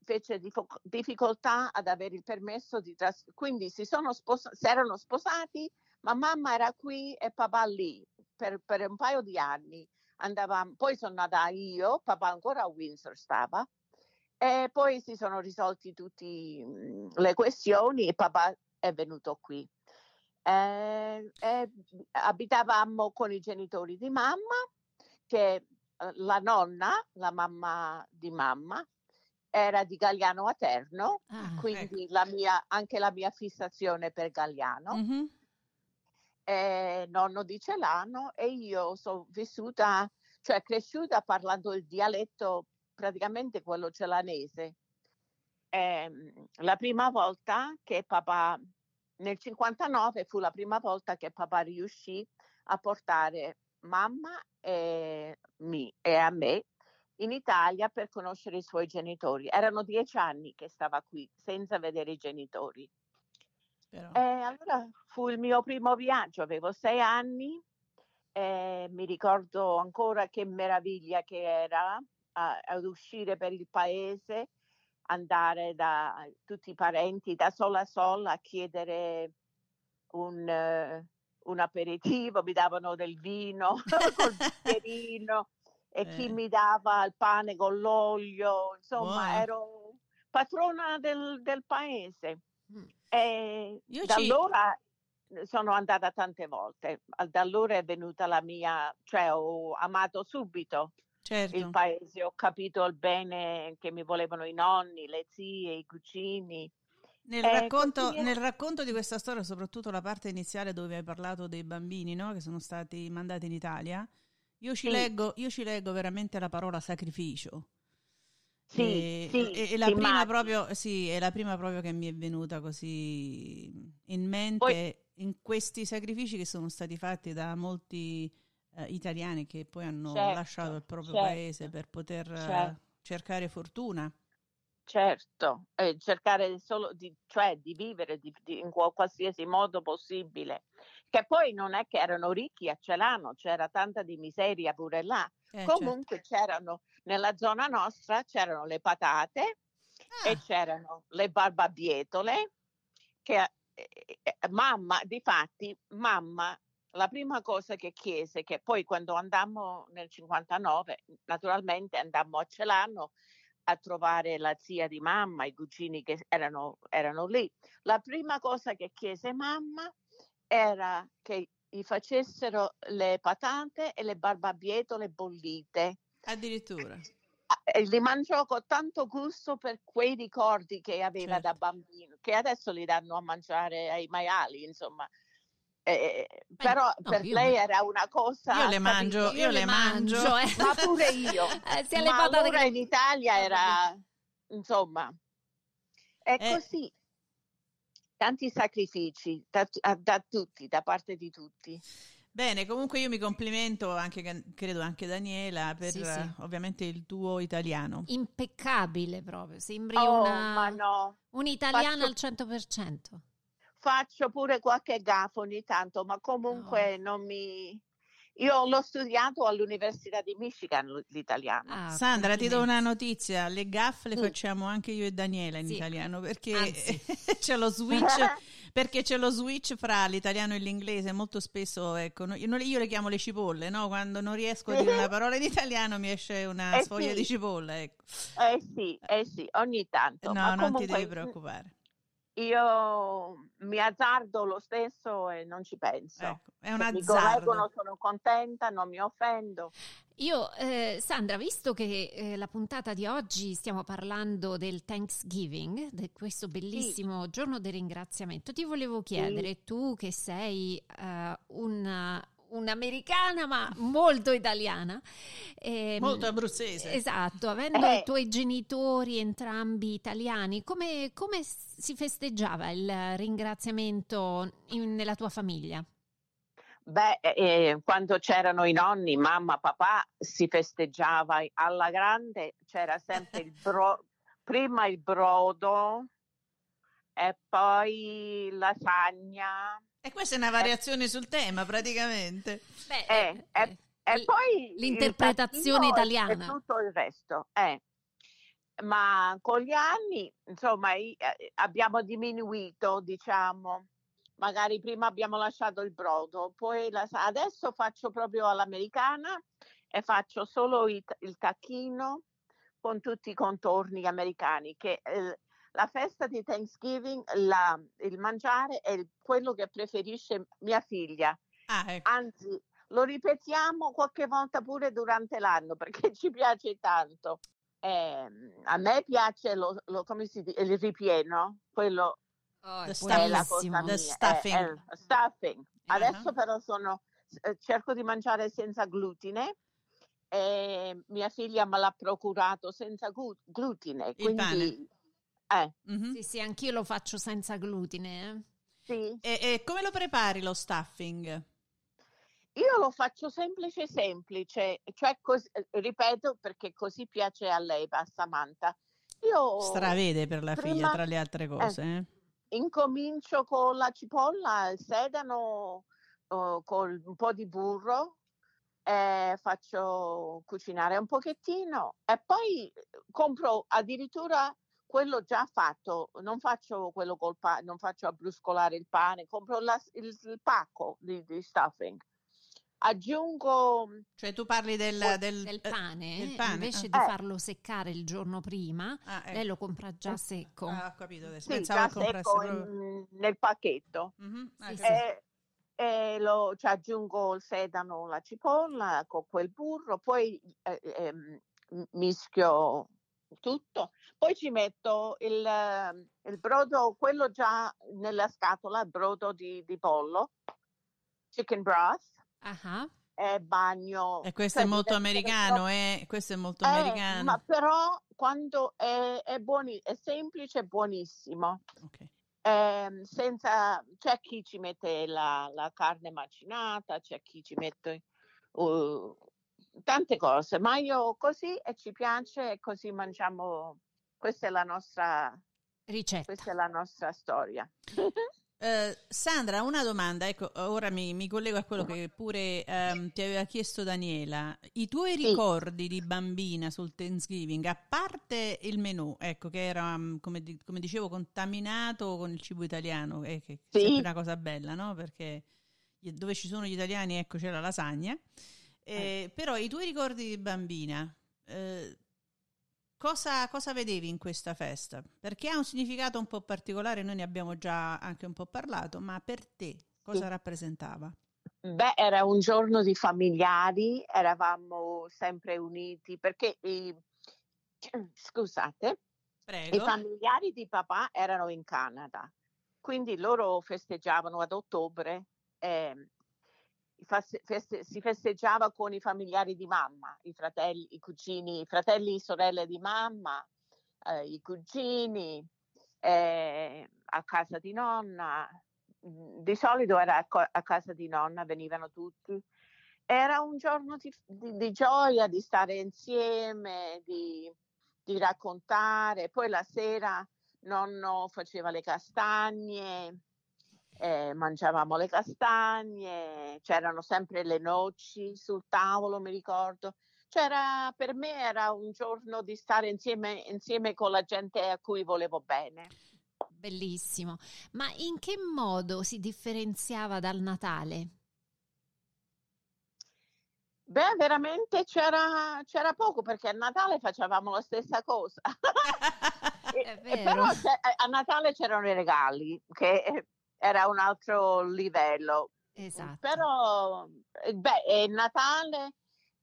Speaker 3: fece difficoltà ad avere il permesso di tras- quindi si, sono spos- si erano sposati, ma mamma era qui e papà lì per, per un paio di anni. Andavamo, poi sono nata io, papà ancora a Windsor stava, e poi si sono risolti tutte le questioni e papà è venuto qui. Eh, eh, abitavamo con i genitori di mamma, che eh, la nonna, la mamma di mamma, era di Galliano Aterno,
Speaker 2: Ah,
Speaker 3: quindi la mia, anche la mia fissazione per Galliano,
Speaker 1: Mhm.
Speaker 3: eh, nonno di Celano e io sono vissuta, cioè cresciuta parlando il dialetto praticamente quello celanese. Ehm, la prima volta che papà, nel 59 fu la prima volta che papà riuscì a portare mamma e, mi, e a me in Italia per conoscere i suoi genitori. Erano dieci anni che stava qui senza vedere i genitori.
Speaker 1: Però.
Speaker 3: E allora fu il mio primo viaggio, avevo sei anni mi ricordo ancora che meraviglia che era a- ad uscire per il paese, andare da tutti i parenti da sola a sola a chiedere un, eh, un aperitivo, mi davano del vino col bicchierino e chi
Speaker 1: Eh.
Speaker 3: mi dava il pane con l'olio, insomma
Speaker 1: Buono.
Speaker 3: ero patrona del, del paese.
Speaker 2: Mm.
Speaker 3: E
Speaker 1: Io
Speaker 3: da
Speaker 1: ci-
Speaker 3: allora sono andata tante volte, da allora è venuta la mia, cioè ho amato subito
Speaker 1: certo.
Speaker 3: il paese, ho capito il bene che mi volevano i nonni, le zie, i cugini.
Speaker 1: Nel,
Speaker 3: Eh,
Speaker 1: racconto,
Speaker 3: è.
Speaker 1: nel racconto di questa storia, soprattutto la parte iniziale dove hai parlato dei bambini no, che sono stati mandati in Italia, io ci,
Speaker 3: Sì.
Speaker 1: leggo, io ci leggo veramente la parola sacrificio.
Speaker 3: Sì,
Speaker 1: e,
Speaker 3: sì,
Speaker 1: e- e la prima
Speaker 3: immagini.
Speaker 1: proprio, sì, è la prima proprio che mi è venuta così in mente
Speaker 3: Poi-
Speaker 1: in questi sacrifici che sono stati fatti da molti eh, italiani che poi hanno
Speaker 3: Certo,
Speaker 1: lasciato il proprio
Speaker 3: certo,
Speaker 1: paese per poter eh,
Speaker 3: certo.
Speaker 1: cercare fortuna.
Speaker 3: Certo, eh, cercare solo di, cioè, di vivere di- di- in qual- qualsiasi modo possibile. Che poi non è che erano ricchi a Celano, c'era tanta di miseria pure là.
Speaker 1: Eh, certo.
Speaker 3: Comunque c'erano nella zona nostra c'erano le patate
Speaker 1: Ah,
Speaker 3: e c'erano le barbabietole che eh, eh, mamma, difatti, mamma la prima cosa che chiese, che poi quando andammo nel 59, naturalmente andammo a Celano a trovare la zia di mamma, i cugini che erano, erano lì. La prima cosa che chiese mamma era che gli facessero le patate e le barbabietole bollite.
Speaker 1: addirittura.
Speaker 3: Ah, E li mangiò con tanto gusto per quei ricordi che aveva da
Speaker 1: Certo.
Speaker 3: bambino, che adesso li danno a mangiare ai maiali, insomma. Eh, però
Speaker 2: no,
Speaker 3: per
Speaker 2: io-
Speaker 3: lei era una cosa...
Speaker 1: Io le
Speaker 3: capito?
Speaker 1: mangio, io le mangio.
Speaker 2: eh.
Speaker 3: Ma pure io.
Speaker 2: Eh, sia le
Speaker 3: Ma allora
Speaker 2: che-
Speaker 3: in Italia era, insomma, è
Speaker 1: Eh.
Speaker 3: così. Tanti sacrifici da, da tutti, da parte di tutti.
Speaker 1: Bene, comunque io mi complimento anche, credo anche Daniela, per
Speaker 2: Sì, sì.
Speaker 1: eh, ovviamente il tuo italiano.
Speaker 2: Impeccabile proprio, sembri
Speaker 3: Oh,
Speaker 2: una,
Speaker 3: ma no.
Speaker 2: un'italiana
Speaker 3: Faccio-
Speaker 2: al 100%.
Speaker 3: Faccio pure qualche gaffo ogni tanto, ma comunque non mi... Io l'ho studiato all'Università di Michigan l'italiano.
Speaker 2: Ah,
Speaker 1: Sandra, ti do una notizia, le gaffe le
Speaker 3: Sì.
Speaker 1: facciamo anche io e Daniela in
Speaker 2: Sì.
Speaker 1: italiano perché
Speaker 2: Anzi.
Speaker 1: c'è lo switch perché c'è lo switch fra l'italiano e l'inglese, molto spesso ecco, io, io le chiamo le cipolle, no? Quando non riesco a dire una parola in italiano mi esce una
Speaker 3: Eh
Speaker 1: sfoglia
Speaker 3: sì.
Speaker 1: di cipolla, ecco.
Speaker 3: Eh sì, eh sì, ogni tanto.
Speaker 1: No,
Speaker 3: ma
Speaker 1: non ti
Speaker 3: comunque
Speaker 1: devi preoccupare.
Speaker 3: Io mi azzardo lo stesso e non ci penso.
Speaker 1: Ecco, è un
Speaker 3: Se mi
Speaker 1: azzardo.
Speaker 3: correggono sono contenta, non mi offendo.
Speaker 2: Io, eh, Sandra, visto che eh, la puntata di oggi stiamo parlando del Thanksgiving, di questo bellissimo giorno del ringraziamento, ti volevo chiedere, tu che sei eh, una, un'americana ma molto italiana, ehm,
Speaker 1: Molto abruzzese.
Speaker 2: Esatto, avendo
Speaker 3: Eh.
Speaker 2: i tuoi genitori entrambi italiani, come, come si festeggiava il ringraziamento in- nella tua famiglia?
Speaker 3: Beh, eh, quando c'erano i nonni, mamma, papà, si festeggiava alla grande, c'era sempre il bro- prima il brodo e poi lasagna
Speaker 1: E questa è una variazione sul tema, praticamente.
Speaker 2: Beh,
Speaker 3: Eh, eh, E
Speaker 2: l-
Speaker 3: poi il
Speaker 2: l'interpretazione
Speaker 3: e-
Speaker 2: italiana.
Speaker 3: E tutto il resto. eh. Ma con gli anni, insomma, i- eh, abbiamo diminuito, diciamo. Magari prima abbiamo lasciato il brodo, poi la- adesso faccio proprio all'americana e faccio solo il, il tacchino con tutti i contorni americani, che eh, la festa di Thanksgiving, la- il mangiare è il- quello che preferisce mia figlia.
Speaker 1: Ah, ecco.
Speaker 3: Anzi, lo ripetiamo qualche volta pure durante l'anno perché ci piace tanto. Ehm, a me piace lo, lo- come si dice, il ripieno, quello
Speaker 2: Oh,
Speaker 1: The
Speaker 2: è
Speaker 1: stuffing. The stuffing.
Speaker 3: è stuffing. Adesso però sono, eh, cerco di mangiare senza glutine e mia figlia me l'ha procurato senza glu- glutine.
Speaker 1: Il pane.
Speaker 3: Quindi, eh,
Speaker 1: Mhm.
Speaker 2: Sì, sì, anch'io lo faccio senza glutine. eh.
Speaker 3: sì.
Speaker 1: E, e come lo prepari lo stuffing?
Speaker 3: Io lo faccio semplice semplice, cioè cos- eh, ripeto perché così piace a lei, a Samantha. Io
Speaker 1: Stravede per la figlia,
Speaker 3: prima-
Speaker 1: tra le altre cose. eh.
Speaker 3: incomincio con la cipolla, il sedano, eh, con un po' di burro, eh, faccio cucinare un pochettino e poi compro addirittura quello già fatto, non faccio quello col pane, non faccio abbruscolare il pane, compro la- il, il pacco di, di stuffing. Aggiungo
Speaker 1: Cioè tu parli del, del,
Speaker 2: Del
Speaker 1: eh,
Speaker 2: pane,
Speaker 1: del pane,
Speaker 2: invece
Speaker 1: ah.
Speaker 2: di
Speaker 3: Eh.
Speaker 2: farlo seccare il giorno prima,
Speaker 1: Ah, ecco.
Speaker 2: lei lo compra già secco.
Speaker 1: Ah, ho capito adesso.
Speaker 3: sì,
Speaker 1: Pensavo
Speaker 3: già secco
Speaker 1: proprio...
Speaker 3: in- nel pacchetto.
Speaker 1: Mhm, ah,
Speaker 2: Sì, sì.
Speaker 3: E, e lo, ci aggiungo il sedano, la cipolla con quel burro, poi eh, ehm, mischio tutto, poi ci metto il, eh, il brodo, quello già nella scatola, il brodo di, di pollo, chicken broth,
Speaker 2: Ah,
Speaker 3: e bagno.
Speaker 1: E questo
Speaker 3: cioè
Speaker 1: è molto americano, eh? Questo è molto
Speaker 3: Eh,
Speaker 1: americano.
Speaker 3: ma però quando è, è, buoni- è semplice, è buonissimo.
Speaker 1: Ok.
Speaker 3: Ehm, senza c'è chi ci mette la, la carne macinata, c'è chi ci mette uh, tante cose, ma io così e ci piace e così mangiamo. Questa è la nostra,
Speaker 2: ricetta.
Speaker 3: questa è la nostra storia.
Speaker 1: Eh, Sandra, una domanda, ecco, ora mi, mi collego a quello che pure ehm, ti aveva chiesto Daniela. I tuoi
Speaker 3: Sì.
Speaker 1: ricordi di bambina sul Thanksgiving, a parte il menù, ecco, che era, mm, come, come dicevo, contaminato con il cibo italiano, eh, che è
Speaker 3: Sì.
Speaker 1: sempre una cosa bella, no? Perché dove ci sono gli italiani, ecco, c'è la lasagna. Eh, Però i tuoi ricordi di bambina, eh, cosa, cosa vedevi in questa festa? Perché ha un significato un po' particolare, noi ne abbiamo già anche un po' parlato, ma per te cosa
Speaker 3: Sì.
Speaker 1: rappresentava?
Speaker 3: Beh, era un giorno di familiari, eravamo sempre uniti perché i, scusate, i
Speaker 1: Prego.
Speaker 3: familiari di papà erano in Canada, quindi loro festeggiavano ad ottobre, i feste- si festeggiava con i familiari di mamma, i fratelli, i cugini, i fratelli e sorelle di mamma, eh, i cugini, eh, a casa di nonna. Mm, Di solito era a, co- a casa di nonna, venivano tutti. Era un giorno di, di- di gioia, di stare insieme, di, di raccontare. Poi la sera nonno faceva le castagne, eh, mangiavamo le castagne, c'erano sempre le noci sul tavolo, mi ricordo. C'era, per me era un giorno di stare insieme, insieme con la gente a cui volevo bene.
Speaker 2: Bellissimo. Ma in che modo si differenziava dal Natale?
Speaker 3: Beh, veramente c'era, c'era poco perché a Natale facevamo la stessa cosa. E- però a Natale c'erano i regali, che era un altro livello.
Speaker 2: Esatto.
Speaker 3: Però, eh, beh, e Natale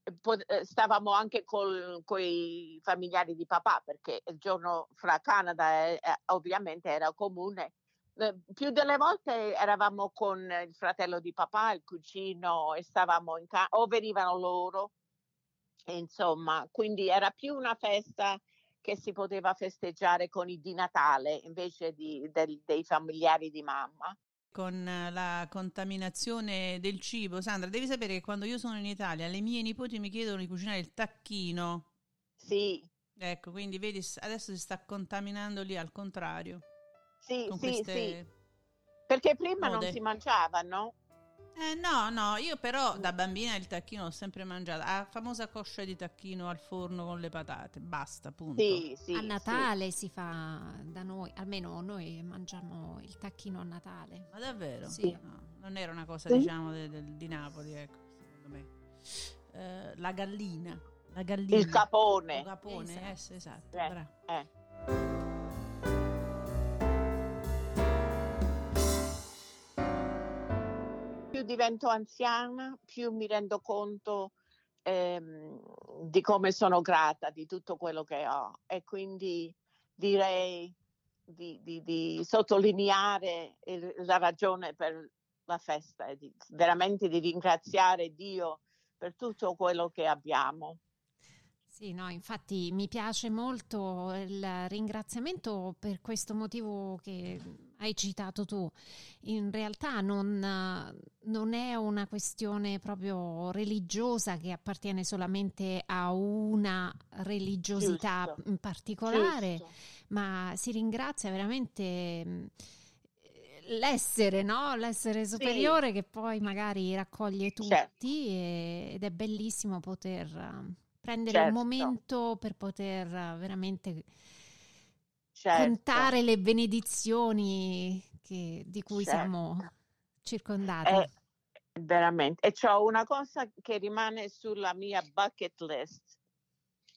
Speaker 3: eh, eh, stavamo anche con i familiari di papà, perché il giorno fra Canada ovviamente era comune. Eh, più delle volte eravamo con il fratello di papà, il cugino, e stavamo in casa, o venivano loro, insomma, quindi era più una festa che si poteva festeggiare con i di Natale invece di- del- dei familiari di mamma.
Speaker 1: Con la contaminazione del cibo, Sandra, devi sapere che quando io sono in Italia, le mie nipoti mi chiedono di cucinare il tacchino.
Speaker 3: Sì,
Speaker 1: Ecco, quindi vedi, adesso si sta contaminando lì al contrario.
Speaker 3: sì, sì,
Speaker 1: queste...
Speaker 3: sì. Perché prima
Speaker 1: Mode.
Speaker 3: non si mangiava, no?
Speaker 1: Eh, no, no, io però da bambina il tacchino l'ho sempre mangiato. La famosa coscia di tacchino al forno con le patate, basta, punto.
Speaker 3: Sì, sì.
Speaker 2: a
Speaker 3: sì.
Speaker 2: Natale si fa da noi, almeno noi mangiamo il tacchino a Natale.
Speaker 1: Ma davvero?
Speaker 2: Sì.
Speaker 1: No, non era una cosa,
Speaker 3: Sì.
Speaker 1: diciamo, de- del- di Napoli, ecco, secondo me. Eh, la gallina. La gallina.
Speaker 3: Il capone.
Speaker 1: Il capone,
Speaker 2: Esatto.
Speaker 1: eh, sì, esatto.
Speaker 3: Eh. Divento anziana, più mi rendo conto ehm, di come sono grata di tutto quello che ho e quindi direi di, di- di sottolineare il- la ragione per la festa e di, veramente di ringraziare Dio per tutto quello che abbiamo.
Speaker 2: Sì, no, infatti mi piace molto il ringraziamento per questo motivo che hai citato tu. In realtà non, non è una questione proprio religiosa che appartiene solamente a una religiosità
Speaker 3: Giusto.
Speaker 2: in particolare,
Speaker 3: Giusto.
Speaker 2: ma si ringrazia veramente l'essere, no? L'essere superiore che poi magari raccoglie tutti
Speaker 3: Certo.
Speaker 2: ed è bellissimo poter prendere un
Speaker 3: Certo.
Speaker 2: momento per poter eh, veramente
Speaker 3: Certo.
Speaker 2: contare le benedizioni che- di cui
Speaker 3: Certo.
Speaker 2: siamo circondati.
Speaker 3: Eh, veramente. E c'ho una cosa che rimane sulla mia bucket list,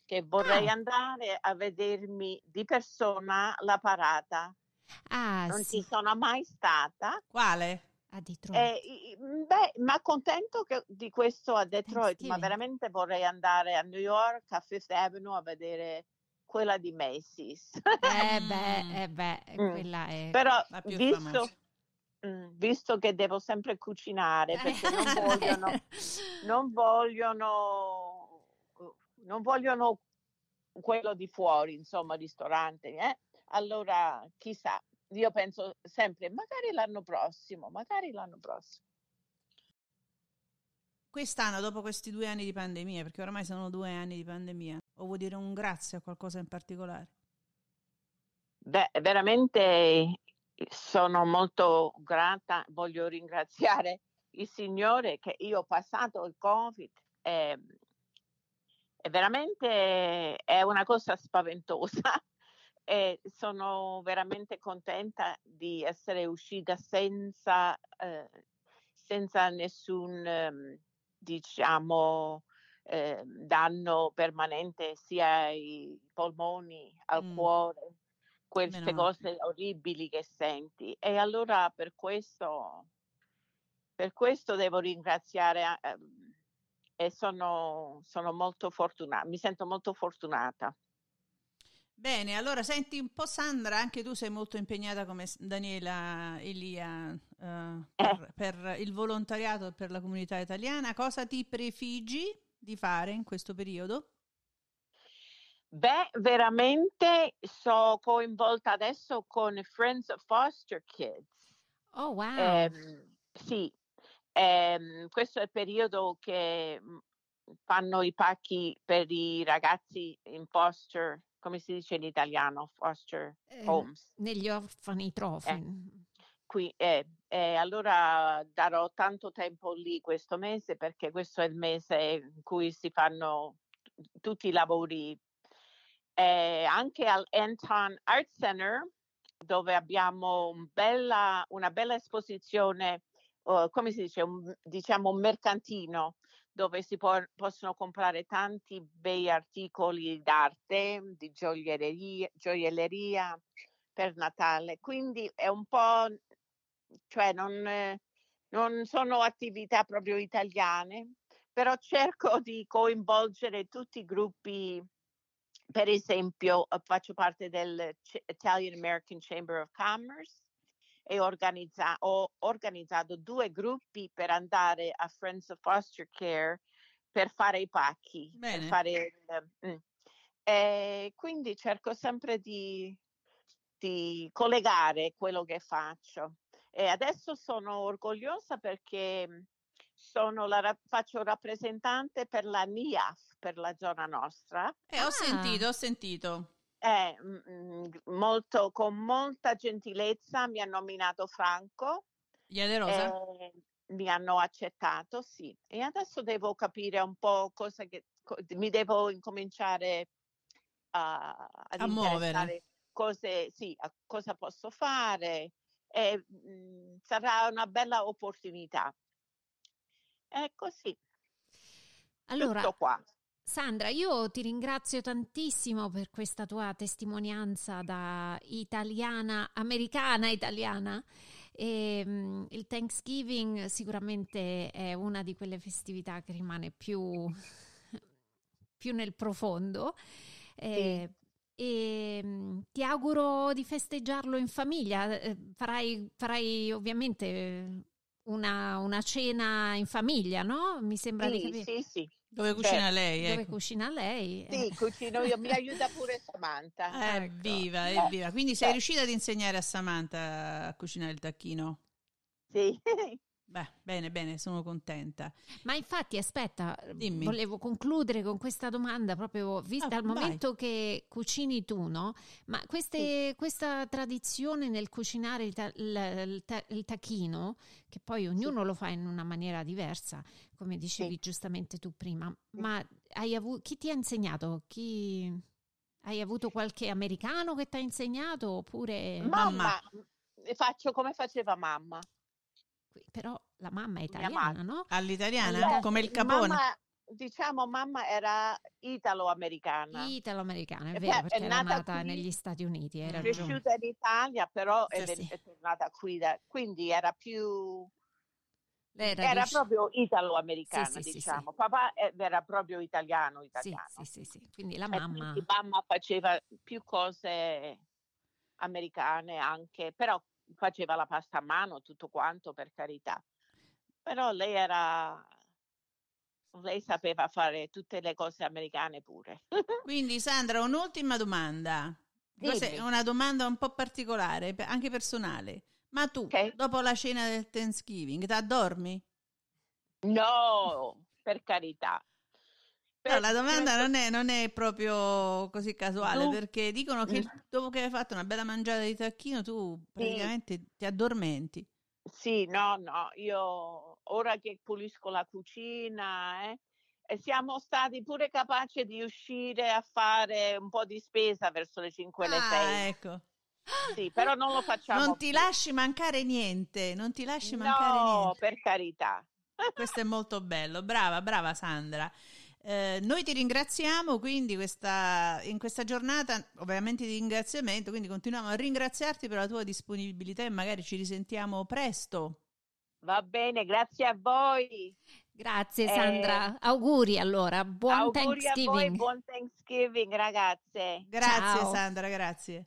Speaker 3: che vorrei
Speaker 2: Ah.
Speaker 3: andare a vedermi di persona la parata.
Speaker 2: ah,
Speaker 3: Non
Speaker 2: sì,
Speaker 3: ci sono mai stata.
Speaker 1: Quale?
Speaker 2: A Detroit.
Speaker 3: E, i- beh, ma contento che- di questo a Detroit, ma veramente vorrei andare a New York, a Fifth Avenue, a vedere quella di Macy's.
Speaker 2: Eh
Speaker 1: Mm.
Speaker 2: beh, eh beh,
Speaker 3: Mm.
Speaker 2: quella è...
Speaker 3: Però
Speaker 1: La più
Speaker 3: visto,
Speaker 1: famosa.
Speaker 3: mm, visto che devo sempre cucinare, perché non
Speaker 2: Eh.
Speaker 3: vogliono, non vogliono, non vogliono quello di fuori, insomma, ristoranti, eh? Allora, chissà, io penso sempre, magari l'anno prossimo, magari l'anno prossimo.
Speaker 1: Quest'anno, dopo questi due anni di pandemia, perché ormai sono due anni di pandemia, o vuoi dire un grazie a qualcosa in particolare?
Speaker 3: Beh, veramente sono molto grata, voglio ringraziare il Signore che io ho passato il Covid e, e veramente è una cosa spaventosa e sono veramente contenta di essere uscita senza, eh, senza nessun, ehm, diciamo, eh, danno permanente sia ai polmoni, al
Speaker 1: Mm.
Speaker 3: cuore, queste
Speaker 1: Meno
Speaker 3: cose orribili che senti. E allora per questo, per questo devo ringraziare eh, e sono, sono molto fortunata, mi sento molto fortunata.
Speaker 1: Bene, allora senti un po' Sandra, anche tu sei molto impegnata come Daniela Elia eh, per, per il volontariato e per la comunità italiana. Cosa ti prefigi di fare in questo periodo?
Speaker 3: Beh, veramente sono coinvolta adesso con Friends of Foster Kids.
Speaker 2: Oh, wow.
Speaker 3: Ehm, sì, ehm, questo è il periodo che mm, fanno i pacchi per i ragazzi in foster, come si dice in italiano, foster
Speaker 2: Eh,
Speaker 3: homes.
Speaker 2: negli orfanitrofi.
Speaker 3: Qui, eh, eh, allora darò tanto tempo lì questo mese perché questo è il mese in cui si fanno tutti i lavori. Eh, anche al Anton Art Center dove abbiamo un bella- una bella esposizione, eh, come si dice, un, diciamo un mercantino dove si può- possono comprare tanti bei articoli d'arte, di gioielleria, gioielleria per Natale. Quindi è un po', cioè non, eh, non sono attività proprio italiane, però cerco di coinvolgere tutti i gruppi. Per esempio, faccio parte del C- Italian American Chamber of Commerce e organizza- ho organizzato due gruppi per andare a Friends of Foster Care per fare i pacchi. per
Speaker 1: Bene.
Speaker 3: fare il- mm. E quindi cerco sempre di, di collegare quello che faccio. E adesso sono orgogliosa perché mm, sono la, faccio rappresentante per la NIAF, per la zona nostra.
Speaker 1: Eh, ho
Speaker 2: Ah.
Speaker 1: sentito, ho sentito.
Speaker 3: Eh, mm, molto, con molta gentilezza mi ha nominato Franco.
Speaker 1: Iade Rosa?
Speaker 3: Eh, mi hanno accettato, sì. E adesso devo capire un po' cosa che mi devo incominciare a,
Speaker 1: a muovere.
Speaker 3: Cose, sì, a cosa posso fare. E, mh, mm, sarà una bella opportunità. È così.
Speaker 2: Allora,
Speaker 3: Tutto qua.
Speaker 2: Sandra, io ti ringrazio tantissimo per questa tua testimonianza da italiana, americana italiana. E, um, il Thanksgiving sicuramente è una di quelle festività che rimane più, più nel profondo. Eh, e um, ti auguro di festeggiarlo in famiglia. Eh, farai, farai ovviamente una, una, cena in famiglia, no? Mi sembra
Speaker 3: sì,
Speaker 2: di capire.
Speaker 3: Sì, sì.
Speaker 1: Dove cucina
Speaker 3: Certo.
Speaker 1: lei?
Speaker 2: Dove
Speaker 1: ecco.
Speaker 2: cucina lei?
Speaker 3: Sì, cucino io, mi aiuta pure Samantha. ecco.
Speaker 1: Evviva,
Speaker 3: Eh,
Speaker 1: evviva. Quindi sei
Speaker 3: eh.
Speaker 1: riuscita ad insegnare a Samantha a cucinare il tacchino?
Speaker 3: Sì.
Speaker 1: Beh, bene, bene, sono contenta.
Speaker 2: Ma infatti, aspetta,
Speaker 1: Dimmi.
Speaker 2: volevo concludere con questa domanda proprio vista
Speaker 1: Ah,
Speaker 2: al momento che cucini tu, no? Ma queste- questa tradizione nel cucinare il, ta- il- il ta- il tacchino, che poi ognuno lo fa in una maniera diversa, come dicevi
Speaker 3: Sì.
Speaker 2: giustamente tu prima, ma hai avu- chi ti ha insegnato? Chi... Hai avuto qualche americano che ti ha insegnato oppure...
Speaker 3: Mamma, faccio come faceva mamma.
Speaker 2: Però la mamma è italiana, no?
Speaker 1: All'italiana?
Speaker 3: Eh,
Speaker 1: Come il capone?
Speaker 3: Mamma, diciamo, mamma era italo-americana.
Speaker 2: Italo-americana, è vero, perché
Speaker 3: è
Speaker 2: era
Speaker 3: nata
Speaker 2: nata
Speaker 3: qui,
Speaker 2: negli Stati Uniti, ragione.
Speaker 3: Cresciuta in Italia, però è,
Speaker 1: Sì,
Speaker 3: ven-
Speaker 1: sì.
Speaker 3: è tornata qui, da- quindi era più...
Speaker 2: Era,
Speaker 3: Era proprio italo-americana,
Speaker 2: Sì, sì, sì,
Speaker 3: diciamo. Papà eh, era proprio italiano,
Speaker 2: Sì,
Speaker 3: italiano.
Speaker 2: sì, sì, sì. Quindi la mamma...
Speaker 3: quindi mamma faceva più cose americane anche, però faceva la pasta a mano, tutto quanto, per carità. Però lei era... Lei sapeva fare tutte le cose americane pure.
Speaker 1: Quindi Sandra, un'ultima domanda.
Speaker 3: Dimmi.
Speaker 1: una domanda un po' particolare, anche personale. Ma tu,
Speaker 3: Ok.
Speaker 1: dopo la cena del Thanksgiving, ti addormi?
Speaker 3: No, per carità.
Speaker 1: No, la domanda non è, non è proprio così casuale,
Speaker 3: Tu-
Speaker 1: perché dicono che il- dopo che hai fatto una bella mangiata di tacchino, tu praticamente ti addormenti.
Speaker 3: Sì, no, no, io ora che pulisco la cucina, eh, e siamo stati pure capaci di uscire a fare un po' di spesa verso le 5 e le
Speaker 1: Ah,
Speaker 3: 6.
Speaker 1: ecco.
Speaker 3: Sì, però non lo facciamo
Speaker 1: Non ti
Speaker 3: più.
Speaker 1: lasci mancare niente, non ti lasci mancare
Speaker 3: No,
Speaker 1: niente.
Speaker 3: per carità.
Speaker 1: Questo è molto bello, brava, brava Sandra. Eh, noi ti ringraziamo quindi questa, in questa giornata, ovviamente di ringraziamento, quindi continuiamo a ringraziarti per la tua disponibilità e magari ci risentiamo presto.
Speaker 3: Va bene, grazie a voi.
Speaker 2: Grazie
Speaker 3: Eh,
Speaker 2: Sandra, auguri allora, buon
Speaker 3: Auguri a voi,
Speaker 2: Thanksgiving.
Speaker 3: buon Thanksgiving, ragazze.
Speaker 1: Grazie
Speaker 2: Ciao.
Speaker 1: Sandra, grazie.